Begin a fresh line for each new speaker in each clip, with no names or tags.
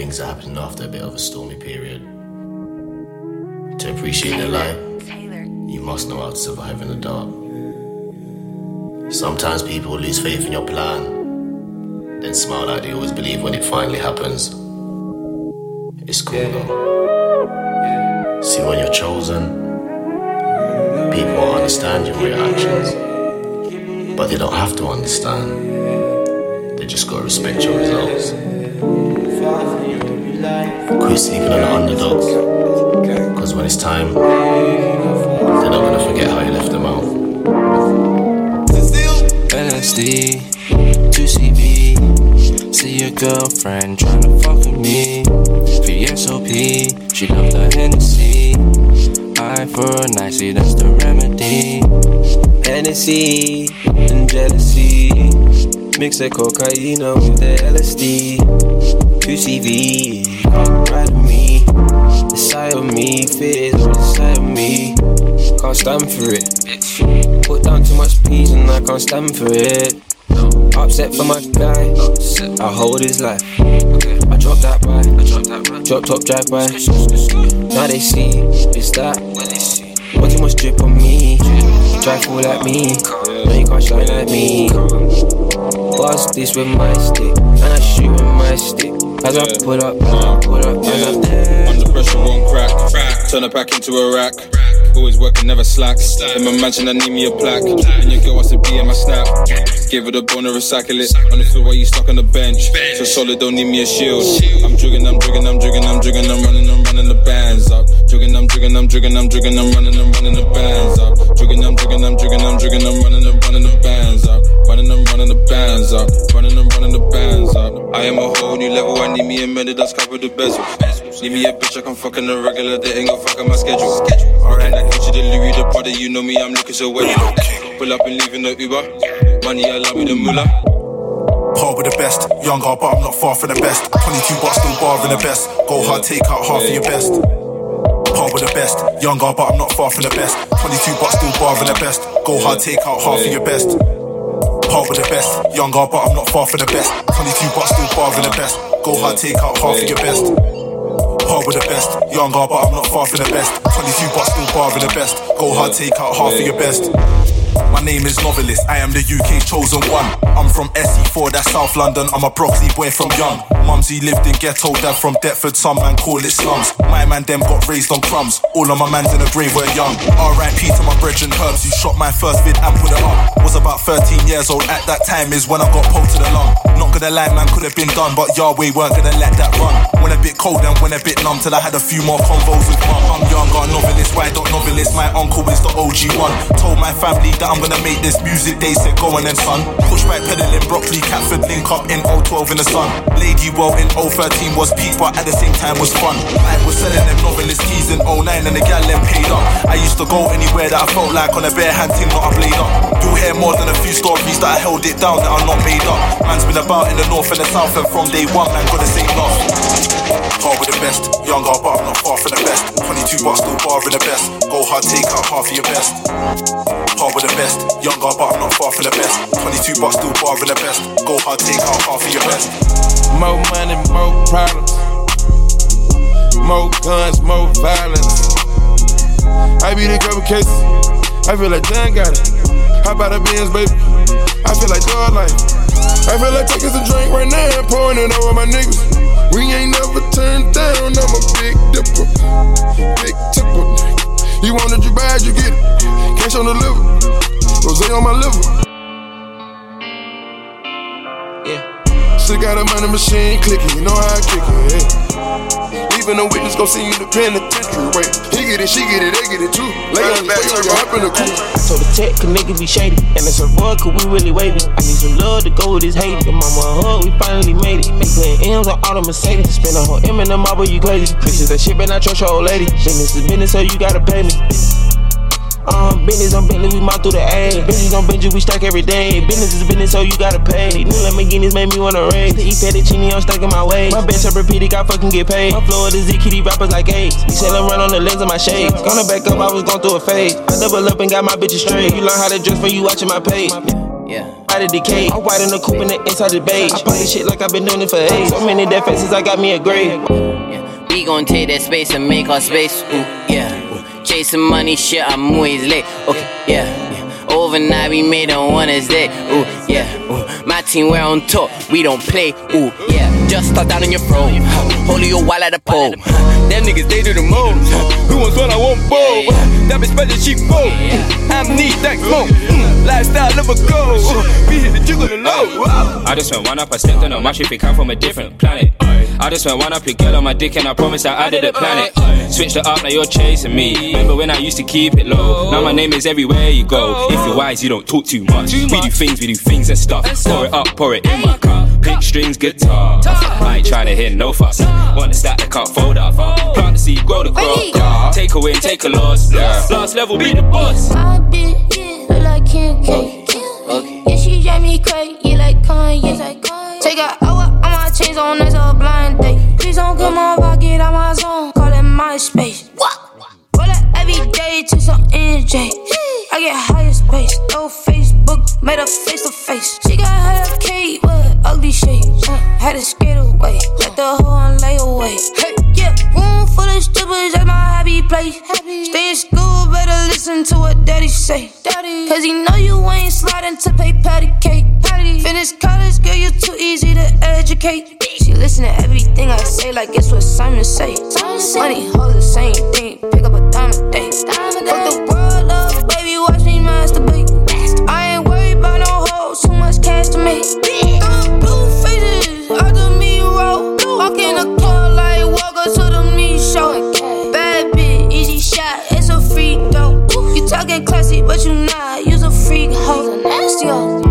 things are happening after a bit of a stormy period. To appreciate the light, you must know how to survive in the dark. Sometimes people lose faith in your plan, then smile like they always believe when it finally happens. It's cool though. See, when you're chosen, people will understand your reactions, but they don't have to understand. They just gotta respect your results. Quit sleeping on the underdogs, because when it's time, they're not gonna forget how you left them out.
LSD, 2CB. See your girlfriend tryna fuck with me. VSOP, she love the Hennessy. Eye for a nicey, that's the remedy. Hennessy and jealousy. Mix the cocaine with the LSD. 2CV, come ride with me. The side of me fits with the side of me. Can't stand for it. Put down too much peas and I can't stand for it. Upset for my guy. I hold his life. I drop that by. Drop top drive by. Now they see it's that. What too much drip on me. drive fool like me. No, you can't shine like me. Bust this with my stick. And I shoot with my stick. As I pull up, I pull up, as I
Under pressure won't crack. Turn a pack into a rack. Always working, never slack. In my mansion, I need me a plaque. And your girl wants to be in my snap. Give her the bone and recycle it. On the floor while you stuck on the bench. So solid, don't need me a shield. I'm drigging, I'm drigging, I'm drigging, I'm drigging, I'm running, I'm running the bands up. Drigging, I'm drigging, I'm drigging, I'm drigging, I'm running, I'm running the bands up. Drigging, I'm drigging, I'm drigging, I'm drigging, I'm running, I'm running the bands up. Running, I'm running the bands up. I am a whole new level. I need me a minute that's covered the bezel. Need me a bitch, I can fucking the regular. They ain't gon' fucking my schedule. Alright, like Gucci, the Louis, the Prada. You know me, I'm looking so wedding. Pull up and leaving the Uber. Money, I love me the moolah.
Par with the best, younger, but I'm not far from the best. 22 bucks, still barring the best. Go hard, take out half of your best. Par with the best, younger, but I'm not far from the best. 22 bucks, still barring the best. Go hard, take out half of your best. Par with the best, younger, but I'm not far from the best. 22 bucks, still barring the best. Go hard, take out half of your best. Par with the best, younger, but I'm not far from the best. 22 bucks, still barring the best. Go hard, take out half of your best. My name is Novelist, I am the UK chosen one. I'm from SE4, that's South London. I'm a Brockley boy from young. Mumsy lived in ghetto, dad from Deptford, some man call it slums. My man them got raised on crumbs. All of my mans in the grave were young. R.I.P. to my brethren Herbs, who shot my first vid and put it up. Was about 13 years old at that time, is when I got poked to the lung. Not gonna lie, man, could have been done, but Yahweh weren't gonna let that run. Went a bit cold and went a bit numb till I had a few more convos with mum. I'm younger, novelist, why don't novelist? My uncle is the OG one. Told my family that I'm gonna make this music, they said go on then son. Push back pedaling, Brockley, Catford, link up in 012 in the sun. Ladywell in 013 was peak, but at the same time was fun. I was selling them novelist keys in 09 and the gal them paid up. I used to go anywhere that I felt like on a bare hand thing, not a blade up. You'll hear more than a few stories that I held it down that are not made up. Man's been about in the north and the south, and from day one, man, got the same love. Hard with the best, younger, but I'm not far from the best. 22 bucks, still barring the best. Go hard, take out half of your best. Hard with the best, younger, but I'm not far from the best. 22 bucks, still barring the best. Go hard, take out half of your best.
More money, more problems. More guns, more violence. I be the couple cases. I feel like Dan got it. How about a Benz, baby? I feel like dog life. I feel like taking some drink right now and pouring it over my niggas. We ain't never turned down. I'm a big dipper, big tipper. You want it, you bad, you get it. Cash on the liver, rose on my liver. Yeah. Still got a money machine clicking, you know how I kick it. Yeah. Even a witness gon' see you in the penitentiary. Wait, he get it, she get it, they get it too. Lay on back, you hop in the coupe.
So the tech can niggas be shady, and it's a rug cause we really waiting. I need some love to go with this hate. And mama hug, we finally made it. Putting M's on all the Mercedes. Spend a whole M in the marble, you crazy. Bitches that shit, but not trust your old lady. Business is business, so you gotta pay me. Um, business on Bentley, we mount through the A. Business on Benji, we stack every day. Business is business, so you gotta pay. New Lamborghinis made me wanna raise. Eat fettuccine, I'm stuck in my way. My bitch up repeated, got fucking get paid. My flow is Z kitty rappers like AIDS. He said I'm run on the lens of my shades. Gonna back up, I was going through a phase. I double up and got my bitches straight. You learn how to dress for you watching my page.
Yeah.
out of decay. I ride in the coupe in the inside the beige. I play shit like I've been doing it for age. So many death faces, I got me a grave.
We gon' take that space and make our space. Ooh, yeah. Chasing money, shit, I'm always late. Okay, yeah. yeah. Overnight, we made on Wednesday. Ooh, yeah. Ooh. My team, we're on top. We don't play. Ooh, yeah. Just stuck down in your throat. Holy your while at the pole. Them niggas, they do the most. Who wants what I want both. That bitch better she go. I'm neat, that smoke. Mm, Lifestyle of a go. We hit the jiggle low.
I just went one up, I stepped on a match if it come from a different planet. I just went one up, your girl on my dick, and I promise I added a planet. Switched it up, now you're chasing me. Remember when I used to keep it low? Now my name is everywhere you go. If you're wise, you don't talk too much. We do things, we do things and stuff. Pour it up, pour it in my cup. Pick strings, guitar. I ain't trying to hear no fuss. Want to stack the cup, fold up. Plant the seed, grow the crop. Take a win, take a loss. Last level, be the boss.
Face to face. She got her cake with ugly shades. Uh, had to skate away, let the on lay away. Hey, yeah, room full of strippers at my happy place. Stay in school, better listen to what daddy say. Daddy. Cause he know you ain't sliding to pay patty cake. Finish college, girl, you're too easy to educate. She listen to everything I say, like it's what Simon say. Money, hold the same thing, pick up a dime a day. Fuck the cash to make. Throwing blue faces out the me roll. Walk in the club like Walker to the me show. Bad bitch, easy shot, it's a freak though. You talking classy, but you not. Use a freak hoe, nasty hoe.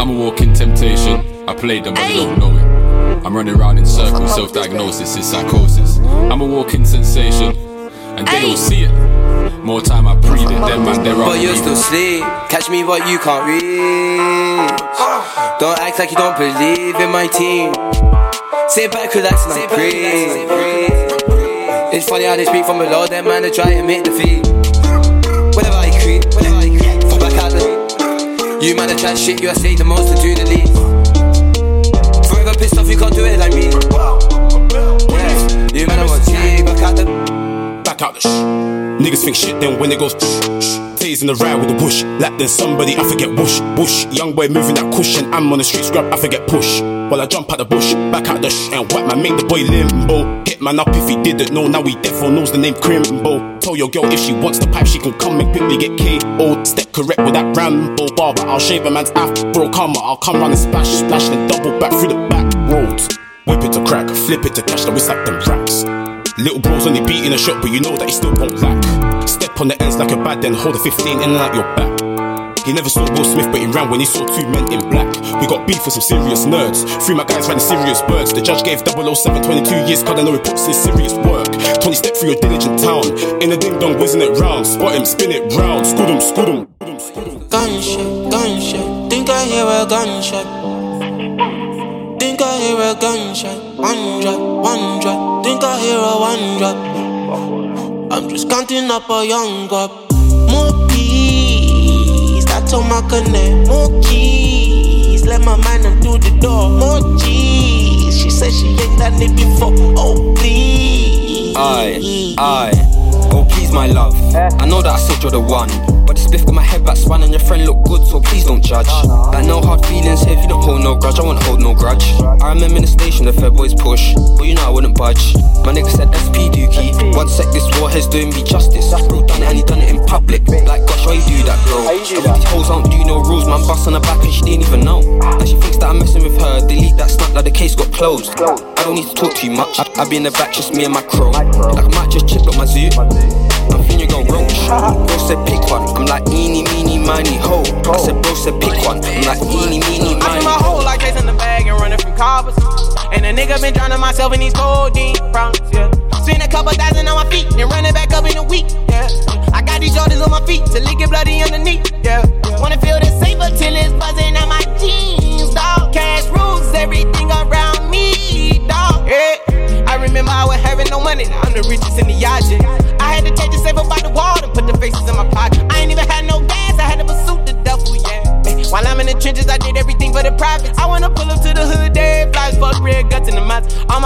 I'm a walking temptation. I played them, but they don't know it. I'm running around in circles, self diagnosis is psychosis. I'm a walking sensation, and they don't see it. More time I breathe it, them man, they're
But you're still
unbelievable.
sleep. Catch me, but you can't reach. Don't act like you don't believe in my team. Sit back, relax, and I breathe. It's funny how they speak from below, them man, they try and make the feet. Whenever I creep, whenever I creep, fall back out the. You man, I try shit, you I say the most to do the least. Forever pissed off, you can't do it like me. Yeah, you man, I want out the
sh. Niggas think shit, then when it goes sh. Tays in the ride with a push. Like then somebody, I forget whoosh, whoosh. Young boy moving that cushion. I'm on the streets, grab, I forget push. While I jump out the bush, back out the sh. And whack man, make the boy limbo. Hit man up if he didn't know, now he defo knows the name Crimbo. Tell your girl if she wants the pipe, she can come and quickly get KO. Step correct with that Rambo barber. I'll shave a man's afro, come I'll come round and splash, splash, then double back through the back roads. Whip it to crack, flip it to cash, then we stack them racks. Little bro's only beating a shot, but you know that he still won't lack. Step on the ends like a bad, then hold a 15 in and out your back. He never saw Will Smith, but he ran when he saw two men in black. We got beef for some serious nerds. Three my guys ran serious birds. The judge gave 007 22 years, cause I know he puts in serious work. Tony step through your diligent town. In the ding dong, whizzing it round. Spot him, spin it round. Scoot him, scoot him.
Gunshot, gunshot. Think I hear a gunshot. Think I hear a gunshot. One drop, one drop. Think I hear a one drop. I'm just counting up a young up. More keys, that's on my connect. More keys, let my man them through the door. More keys, she said she ain't done it before. Oh please.
Aye, aye. Oh, please, my love. Eh? I know that I said you're the one. Spliff got my head back spun and your friend look good, so please don't judge. Like, no hard feelings here if you don't hold no grudge. I won't hold no grudge. I remember in the station, the fair boys push. But you know I wouldn't budge. My nigga said SP Dookie. One sec, this warhead's doing me justice. Bro done it and he done it in public. Like, gosh, why you do that, bro? These hoes don't do no rules, man. Bust on her back and she didn't even know. And she thinks that I'm messing with her. Delete that snap like the case got closed. I don't need to talk too much. I, I be in the back, just me and my crow. Like, I might just chip up my zoo. I'm feeling go roach. Bro said pick one. I'm like eeny meeny miny ho. I said bro said pick one. I'm like eeny meeny
I
miny
spent my whole life chasing the bag and running from coppers. And a nigga been drowning myself in these codeine problems, yeah. Spend a couple thousand on my feet and running back up in a week, yeah. I got these Jordans on my feet till it get bloody underneath, yeah. Wanna feel the safer till it's buzzing out my jeans, dog. Cash rules everything around me, dog. Yeah. I remember I was having no money, now I'm the richest in the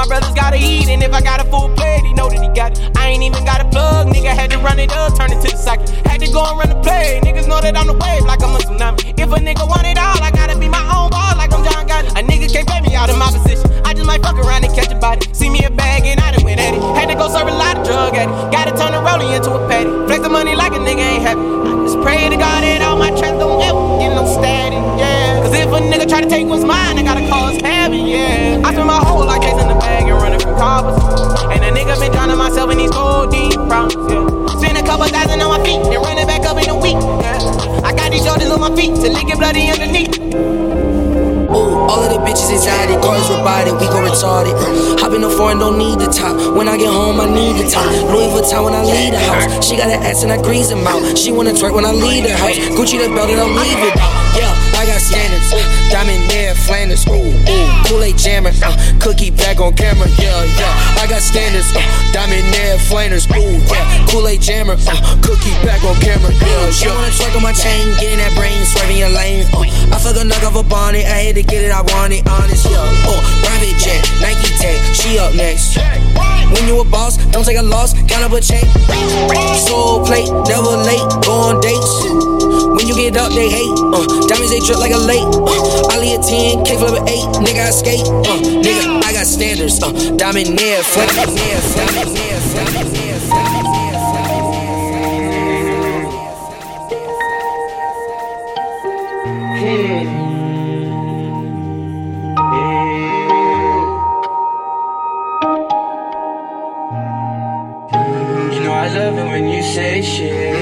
my brothers gotta eat, and if I got a full plate, he know that he got it. I ain't even got a plug, nigga had to run it up, turn it to the socket. Had to go and run the play, niggas know that I'm the wave like I'm a tsunami. If a nigga want it all, I gotta be my own boss like I'm John Gotti. A nigga can't pay me out of my position. I just might fuck around and catch a body. See me a bag and I done went at it. Had to go serve a lot of drug addict. Gotta turn the rollie into a patty. Flex the money like a nigga ain't happy. I just pray to God that all my tracks don't ever get no static, yeah. Cause if a nigga try to take what's mine, feet till it get bloody underneath.
Ooh, all of the bitches exotic, cars robotic, we go retarded. Hop in the foreign, don't need the top. When I get home, I need the top. Louis Vuitton when I leave the house. She got an ass and I grease them out. She wanna twerk when I leave the house. Gucci the belt and I'll leave it. Yeah, I got standards. Diamond Kool-Aid jammer. Uh, cookie back on camera. Yeah, yeah. I got standards. Uh, diamond near Flanders. Ooh, yeah. Kool-Aid jammer. Uh, cookie back on camera. Yeah, she wanna twerk on my chain, getting that brain, swerving your lane. Uh, I fuck a knock off a bonnet. I had to get it, I want it, honest. Yeah, oh, private jet, Nike tag. She up next. When you a boss, don't take a loss, count up a check. Soul plate, never late, go on dates. When you get up, they hate. Uh, diamonds they drip like a lake. Uh, Ali a 10, K flip a 8. Nigga, I skate. Uh, nigga, I got standards. Uh, diamond near, flame near, near, near,
I love it when you say shit.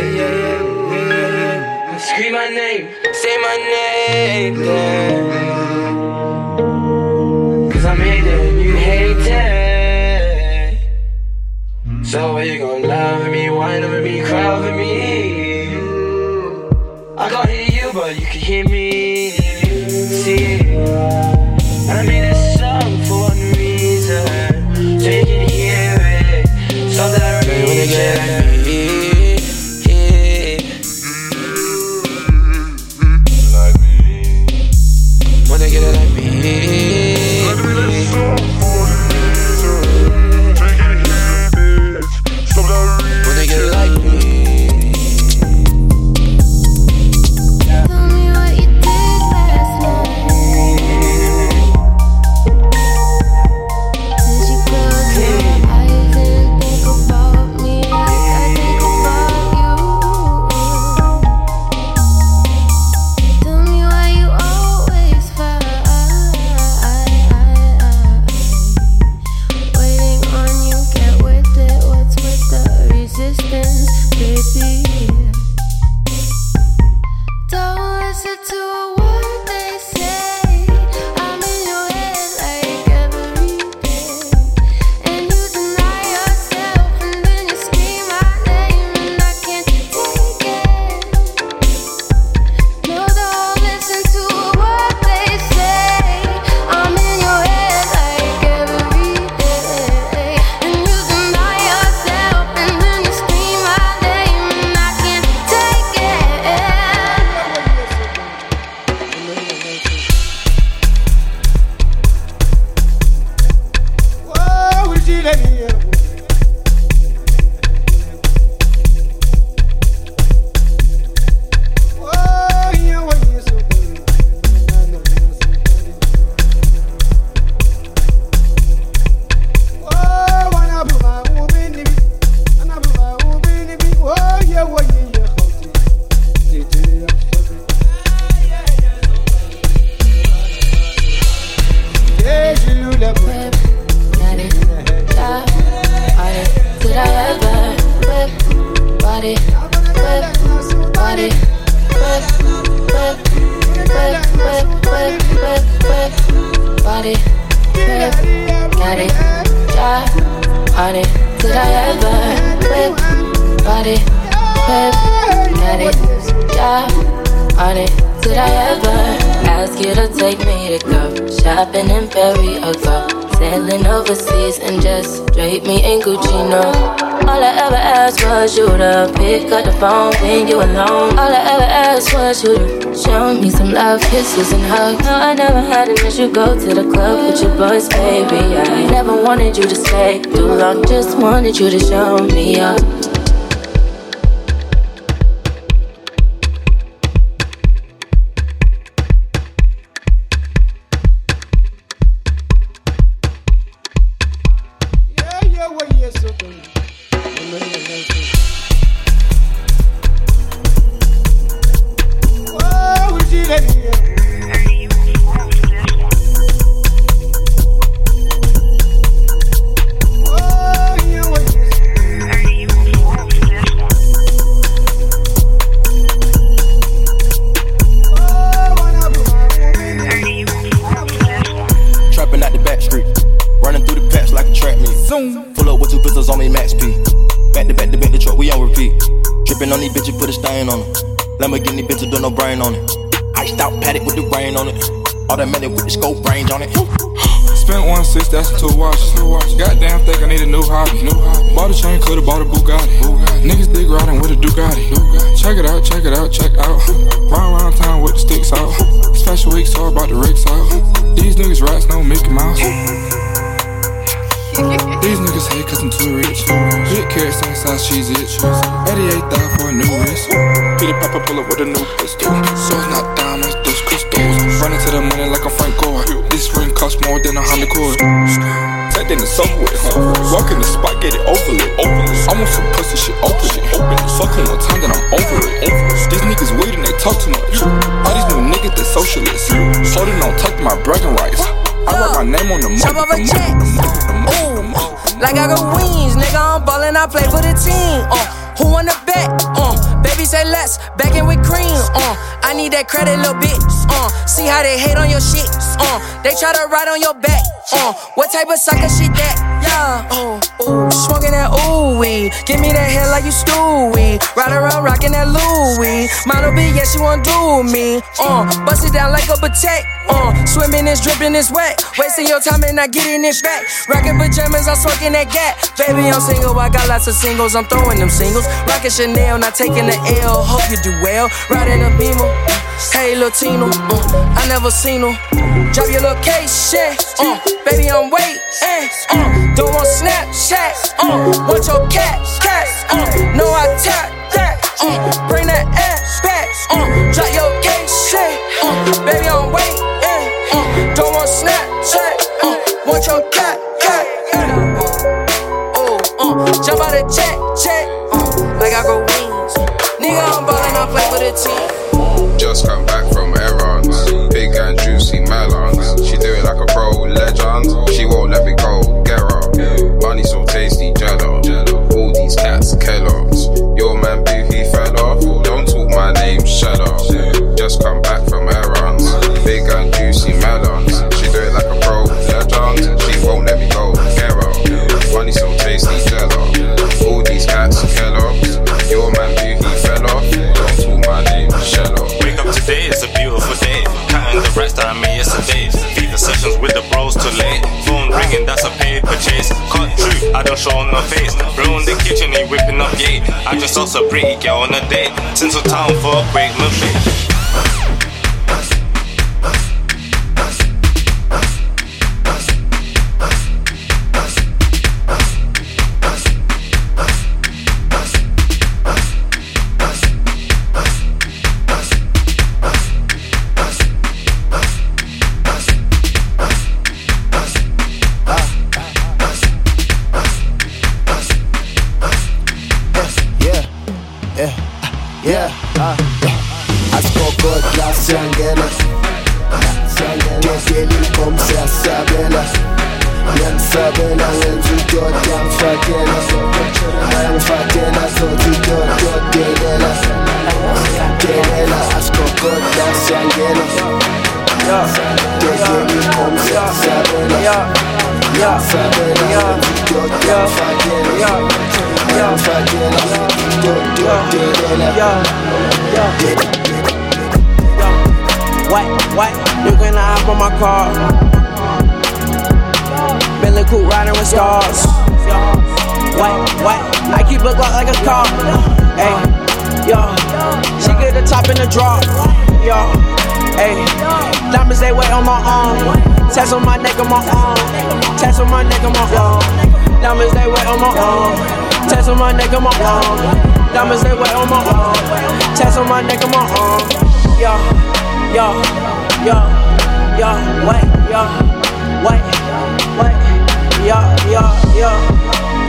Scream my name, say my name. Cause I'm hating and you hate it. So are you gonna
me to go shopping in Perry or go sailing overseas and just drape me in Gucci? No, All I ever asked was you to pick up the phone when you alone. All I ever asked was you to show me some love, kisses, and hugs. No, I never had an issue. Go to the club with your boys, baby. I never wanted you to stay too long. Just wanted you to show me up.
Automatic with the brain on it. All that money with the scope range on it.
Spent one six, that's two watches. Goddamn, think I need a new hobby. New hobby. Bought a chain, could've bought a Bugatti. Bugatti. Niggas dig riding with a Ducati. Ducati. Check it out, check it out, check out. Round around town with the sticks out. Special week, so I bought the Ricks out. These niggas rats, no Mickey Mouse. These niggas hate cause I'm too rich. Big carrot, same size, cheese itch. 88,000 for a new wrist. Peter Papa pull up with a new pistol. So it's not diamonds, those crystals. Running to the money like a Frank Gore. This ring costs more than a Honda Accord. Tagged in the subway, huh? Walk in the spot, get it over it. I want some pussy shit, open it. Open it. Fuck one time, then I'm over it. These niggas weird and they talk too much. All these new niggas, they socialists. Holding on tight to my bragging rights. I write my name on the money.
Like I got wings, nigga. I'm ballin', I play for the team. Uh, who wanna bet? Uh, baby say less, backing with cream. Uh, I need that credit, little bitch. Uh, see how they hate on your shit. Uh, they try to ride on your back. Uh, what type of sucker shit that? Yeah. Oh, ooh, smoking that ooh. Give me that hair like you Stewie. Ride around rocking that Louis. Model B, yeah, she wanna do me. Uh, bust it down like a potato. Uh, swimming is dripping is wet. Wasting your time and not getting it back. Rocking pajamas, I'm smoking that gap. Baby, I'm single, I got lots of singles. I'm throwing them singles. Rocking Chanel, not taking the L. Hope you do well. Riding a beamer. Hey, Latino, uh, I never seen her. Drop your location, uh, baby, I'm waiting. Uh, don't want Snapchat, uh, want your cat, cat, uh, no, I tap that, uh, bring that ass back, uh,
Saw a pretty girl on a date. Tinsel town for a break milkshake.
Yeah, delela
White, white, looking up on my car. Bentley coupe riding with stars.
wait, wait. I keep a Glock like a car. Hey, yo. She get the top in the draw. Yo, hey. Diamonds they wait on my arm. Tats on my neck and my arm. Tats on my neck and my arm. Diamonds they wait on my arm. Tats on my neck and my arm. Diamonds they wait on my arm. Tats on my neck and my arm. Yo, yo, yo, yo. Wait, yo, wait, wait. Yo, yo, yo,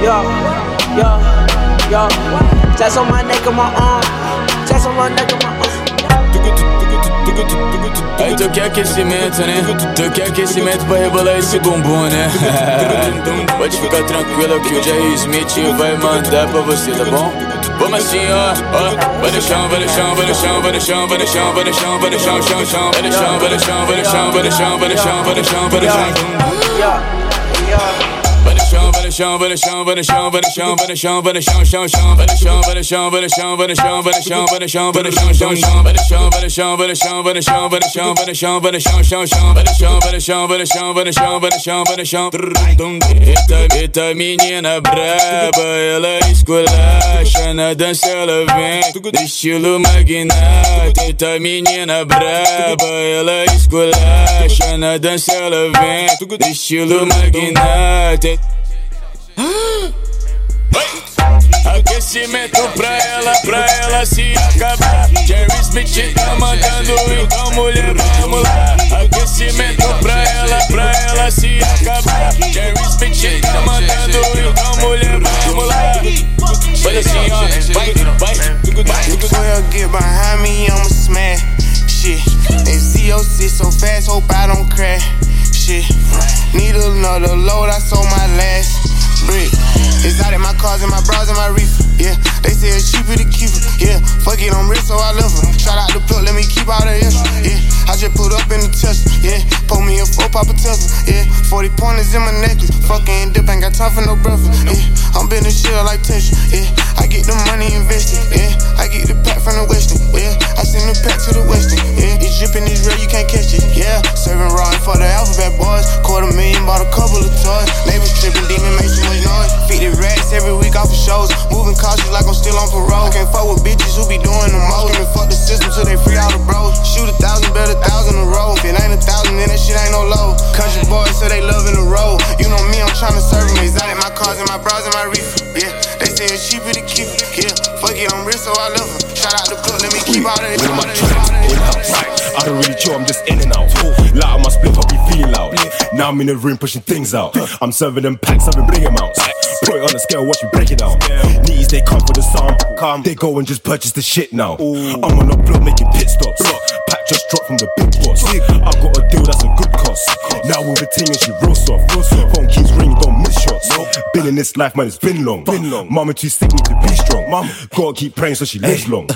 yo, yo, yo. Tats on my neck and my arm. Tats on my neck and my arm.
Aí tu quer aquecimento, né? Tu quer aquecimento pra rebolar esse bumbum, né? Pode ficar tranquilo que o Jerry Smith vai mandar pra você, tá bom? Vamos assim, ó, ó. Vai no chão, vai no chão, vai no chão, vai no chão, vai no chão, vai no chão, vai no chão, chão, chão. Vai no chão, vai no chão, vai no chão, vai no chão, vai no chão, vai no chão, vai no chão. Vai no chão, vai no chão, vai no chão, vai no chão, vai no chão, vai no chão, vai no chão, chão, chão, vai no chão, vai no chão, vai no chão, vai no chão, vai no chão, vai no chão, vai no chão, chão, chão, vai no chão, vai no chão, vai no chão, vai no chão, vai no chão, vai no chão, vai no chão, chão, chão, vai no chão, vai no chão, vai no chão, vai no chão, vai no chão, vai no chão. Eita, eita menina braba, ela esculacha na dança, ela vem estilo magnata. Eita menina braba, ela esculacha na dança, ela vem estilo magnata. Aquecimento pra ela, pra ela se acabar. Jerry Smith tá mandando, então mulher, vamos lá. Aquecimento pra ela, pra ela se acabar. Jerry Smith tá mandando, então mulher, vamos lá.
Out in my cars and my bras and my reefer. Yeah, they say it's cheaper to keep it. Yeah, fuck it, I'm rich, so I love her. Shout out the plug, let me keep all the extra. Yeah, I just put up in the Tesla. Yeah, pull me a four pop a Tesla. Yeah, 40 pointers in my necklace. Fucking dip, ain't got time for no breakfast. Yeah, I'm been the shit like Tesla. Yeah, I get the money invested. Yeah, I get the pack from the Western. Yeah, I send the pack to the Western. Yeah, it's dripping, it's real, you can't catch it. Yeah, serving raw for the alphabet boys. Quarter million, bought a couple of toys. Neighbors tripping, demon make too much noise. 50 rats every week off of shows. Moving cautious like I'm still on parole. I can't fuck with bitches who be doing the most. Screaming fuck the system till they free all the bros. Shoot a thousand, bet a thousand a roll. If it ain't a thousand, then that shit ain't no low. Country boys say they loving the road. You know me, I'm tryna serve them. Exotic, my cars and my bras and my reefer. Yeah, they say it's cheaper to keep it. Yeah, fuck it, I'm rich, so I love her. Shout out the club, let me keep all that.
With my tracks in-house. I don't really chill, I'm just in and out. Light on my split, I'll be feeling loud. Now I'm in the room pushing things out. I'm serving them packs, I've been bringing amounts. Put it on the scale, watch me break it down. Knees, they come for the sample. They go and just purchase the shit now. I'm on the block making pit stops. Pack just dropped from the big boss. I've got a deal that's a good cost. Now with the team and she real soft. Phone keeps ringing, don't miss shots. Been in this life, man, it's been long. Been long. Mama too sick, need to be strong. Mama gotta keep praying so she lives long.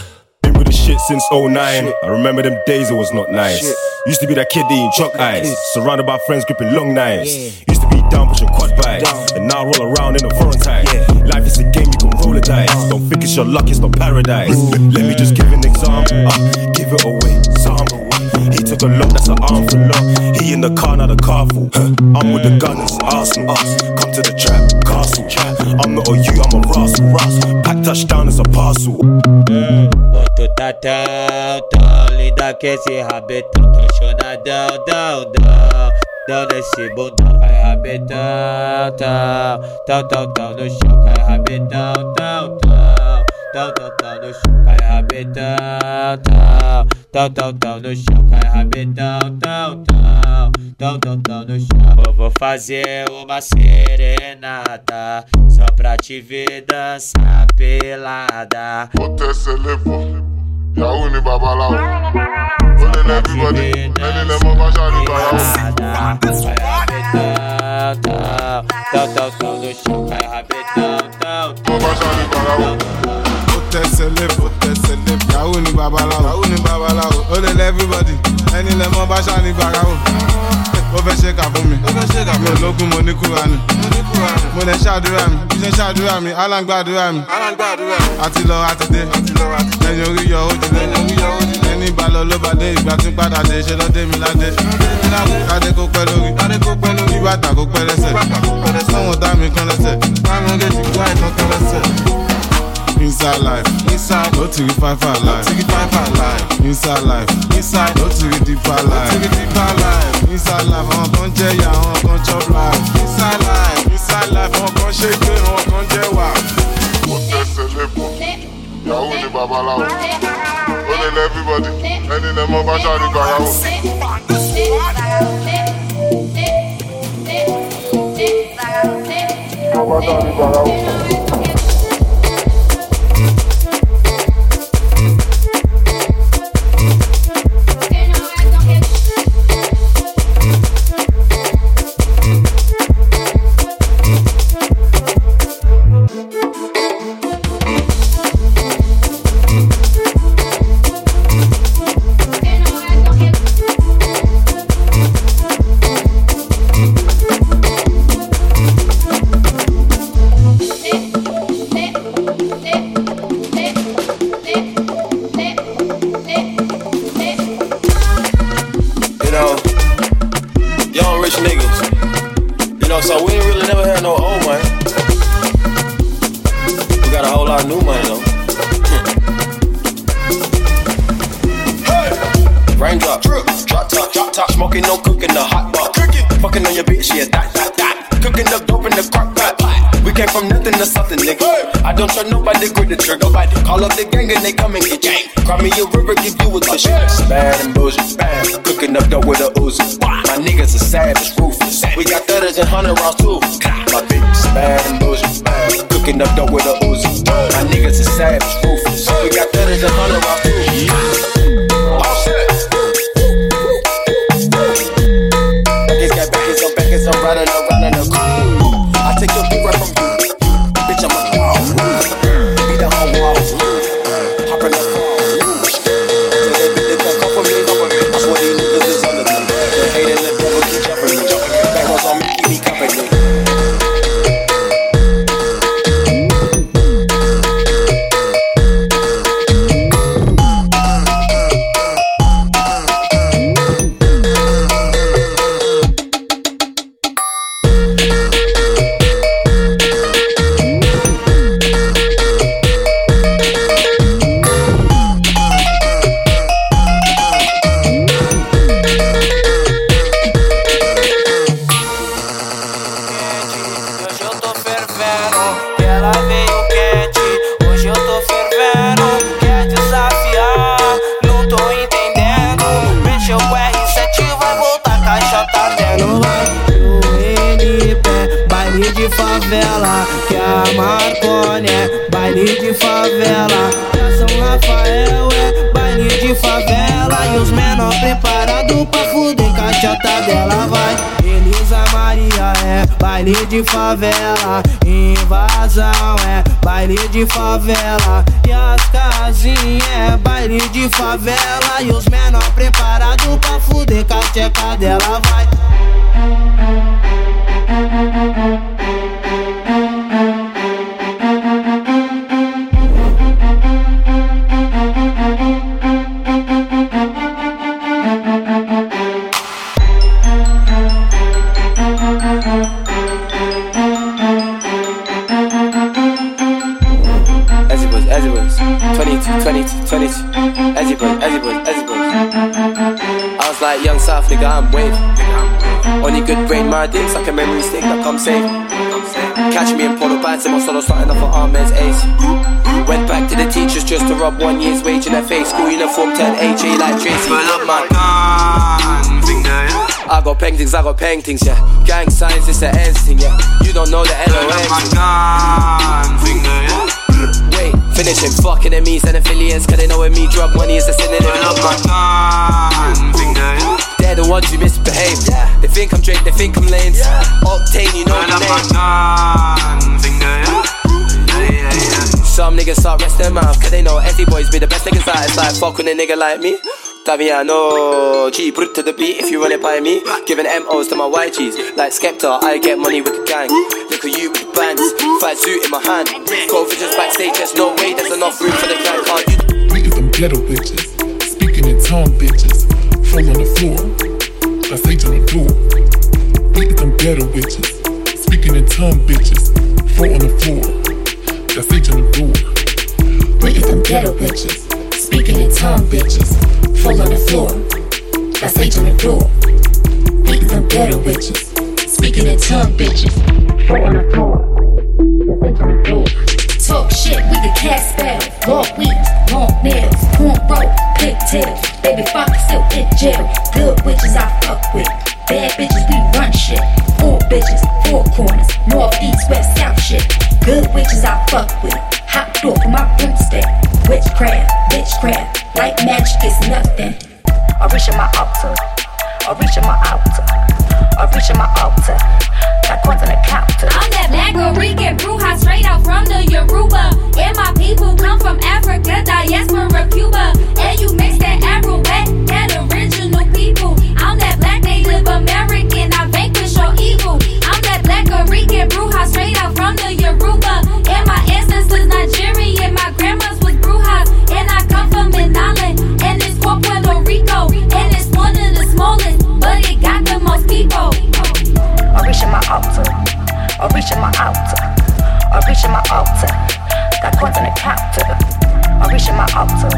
Been with the shit since 09. I remember them days it was not nice. Used to be that kid eating chalk eyes. Surrounded by friends gripping long knives. Used to be down pushing quad bikes. And now I roll around in a foreign tie. Life is a game, you can roll the dice. Don't think it's your luck, it's not paradise. Let me just give an example. Uh, give it away, sample. He took a look, that's an arm for. He in the car, not a car full. Huh. I'm with the gunners, Arsenal. Us. Come to the trap. A you, I'm a rascal. rascal. Pack touchdown as a parcel.
Tá tão, tão linda que esse rabetão Tô chonadão, dão, dão Dão nesse bundão Cai rabetão, tão Tão, tão, tão no chão Cai rabetão, tão, tão tão tão tão no chão, cai rabetão, tão tão tão tal no chão, cai rabetão, tão tão tão tão tão no chão. Vou fazer uma serenata só pra te ver dançar pelada.
Você se levou, e a uni babalau. Olha na bigode, ele levou pra no Balau. Cai rapidão Tão, tão, tão, no chão,
cai tão, tão, tal, tal no chão. Lẹ́fọ̀ tẹsẹ̀ lẹ́fọ̀ yahoo ni babaláwo. Yahoo ni babaláwo. Ó lè lẹ́ everybody. Ẹni lẹ́ mọ́ bá ṣáà ní bàráwò ó fẹ́ ṣe kà fún mi. Mi ò lógún mo ní kúra ni mo lè ṣàdúrà mi. Bí ṣe ṣàdúrà mi. Alágbàdúrà mi. Àti lọ àti dé. Ẹni orí yọ ó dilé ẹni ìbálò ló bá dé. Ìgbà tí padà dé ṣe lọ́dé mi ládé kádé kó pẹ́ lórí. Kí bàtà kó pẹ́ lẹ́sẹ̀. Dá mi kan ti gbá ìtàn kan lẹ́sẹ̀. Inside life, inside, ó ti rí fáfá life. Inside life, inside, ó ti rí deeper life. Inside life, àwọn kan jẹ́ ìyá, àwọn kan chop life. Inside life, inside life, àwọn kan ṣe gbé, àwọn kan jẹ́ wà.
Ó tẹ̀sẹ̀ lébọ̀, ìyàwó ni babaláwo. Ó lè lẹ́ everybody, ẹni lẹ́ mọ́ bá ṣáà ní gbàyàwó. Bá ṣáà ní gbàyàwó.
My savage, ruthless. We got thudders and hundred rounds too. My bitch bad and bad. Cooking up dope with a Uzi. My niggas are savage, ruthless. We got thudders and hundred rounds too.
Baile de favela, invasão é baile de favela, e as casinhas é baile de favela, e os menor preparados pra fuder com a dela vai.
South nigga, I'm wave. Only good brain, my dicks like a memory stick that come safe. Catch me in Polo Bands and my solo starting off for Armand's ace. Went back to the teachers just to rub one year's wage in their face. School uniform 10 AJ like Tracy. Pull up my gun, finger, yeah. I got paintings, I got paintings, yeah. Gang signs, it's the ends thing, yeah. You don't know the LOM. my gun, finger, yeah. Wait, finish him. Fucking enemies and affiliates, cause they know when me drug money is a synonym. of my gun, finger, yeah. They're the ones who misbehave. Yeah. They think I'm Drake, they think I'm Lanes. Octane, you know the name. Some niggas start rest their mouth, cause they know Essie boys be the best niggas out. It's like fuck with a nigga like me. Taviano, G, brut to the beat if you run it by me. Giving MOs to my YGs. Like Skepta, I get money with the gang. Look at you with the bands. Fight suit in my hand. Go visions backstage, there's no way there's enough room for the gang. Can't you?
We get them ghetto bitches, speaking in tongue bitches, fall on the floor, I say to the. We get them ghetto bitches, speaking in tongue, bitches. Four on the floor. That's each on the.
We get them ghetto bitches. Speaking in tongue, bitches. Fall on the floor. That's H on the. We get them ghetto bitches. Speaking in tongue, bitches. Fall on the floor. Talk shit, we the cat spell. Long weeds, long nails, cornrow, pigtails. Baby fuck still in jail. Good witches I fuck with. Bad bitches, we run shit. Four bitches, four corners. North, east, west, south shit. Good witches I fuck with. Hot door for my broomstick. Witchcraft, bitchcraft. Like magic is nothing. I reach in my altar. I reach in my altar. I reach in my altar. Got coins on the counter.
I'm that black Rican bruja straight out from the Yoruba. And my people come from Africa, diaspora, Cuba. And you mix that Arawak, that original people. I'm that black native American, I vanquish your evil. I'm that black Rican bruja straight out from the Yoruba. And my ancestors Nigerian, my grandma's was brujas. And I come from Manala, and it's called Puerto Rico. And it's smallest, but it got the most people.
I'm reaching my altar. I'm reaching my altar. I'm reaching my altar. Got coins on the counter. I'm reaching my altar.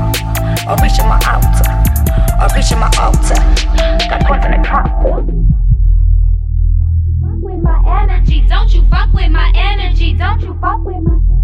I'm reaching my altar. I'm reaching my altar. Got coins on the counter. Don't you fuck with my energy, don't you fuck with my energy, don't you fuck with my energy.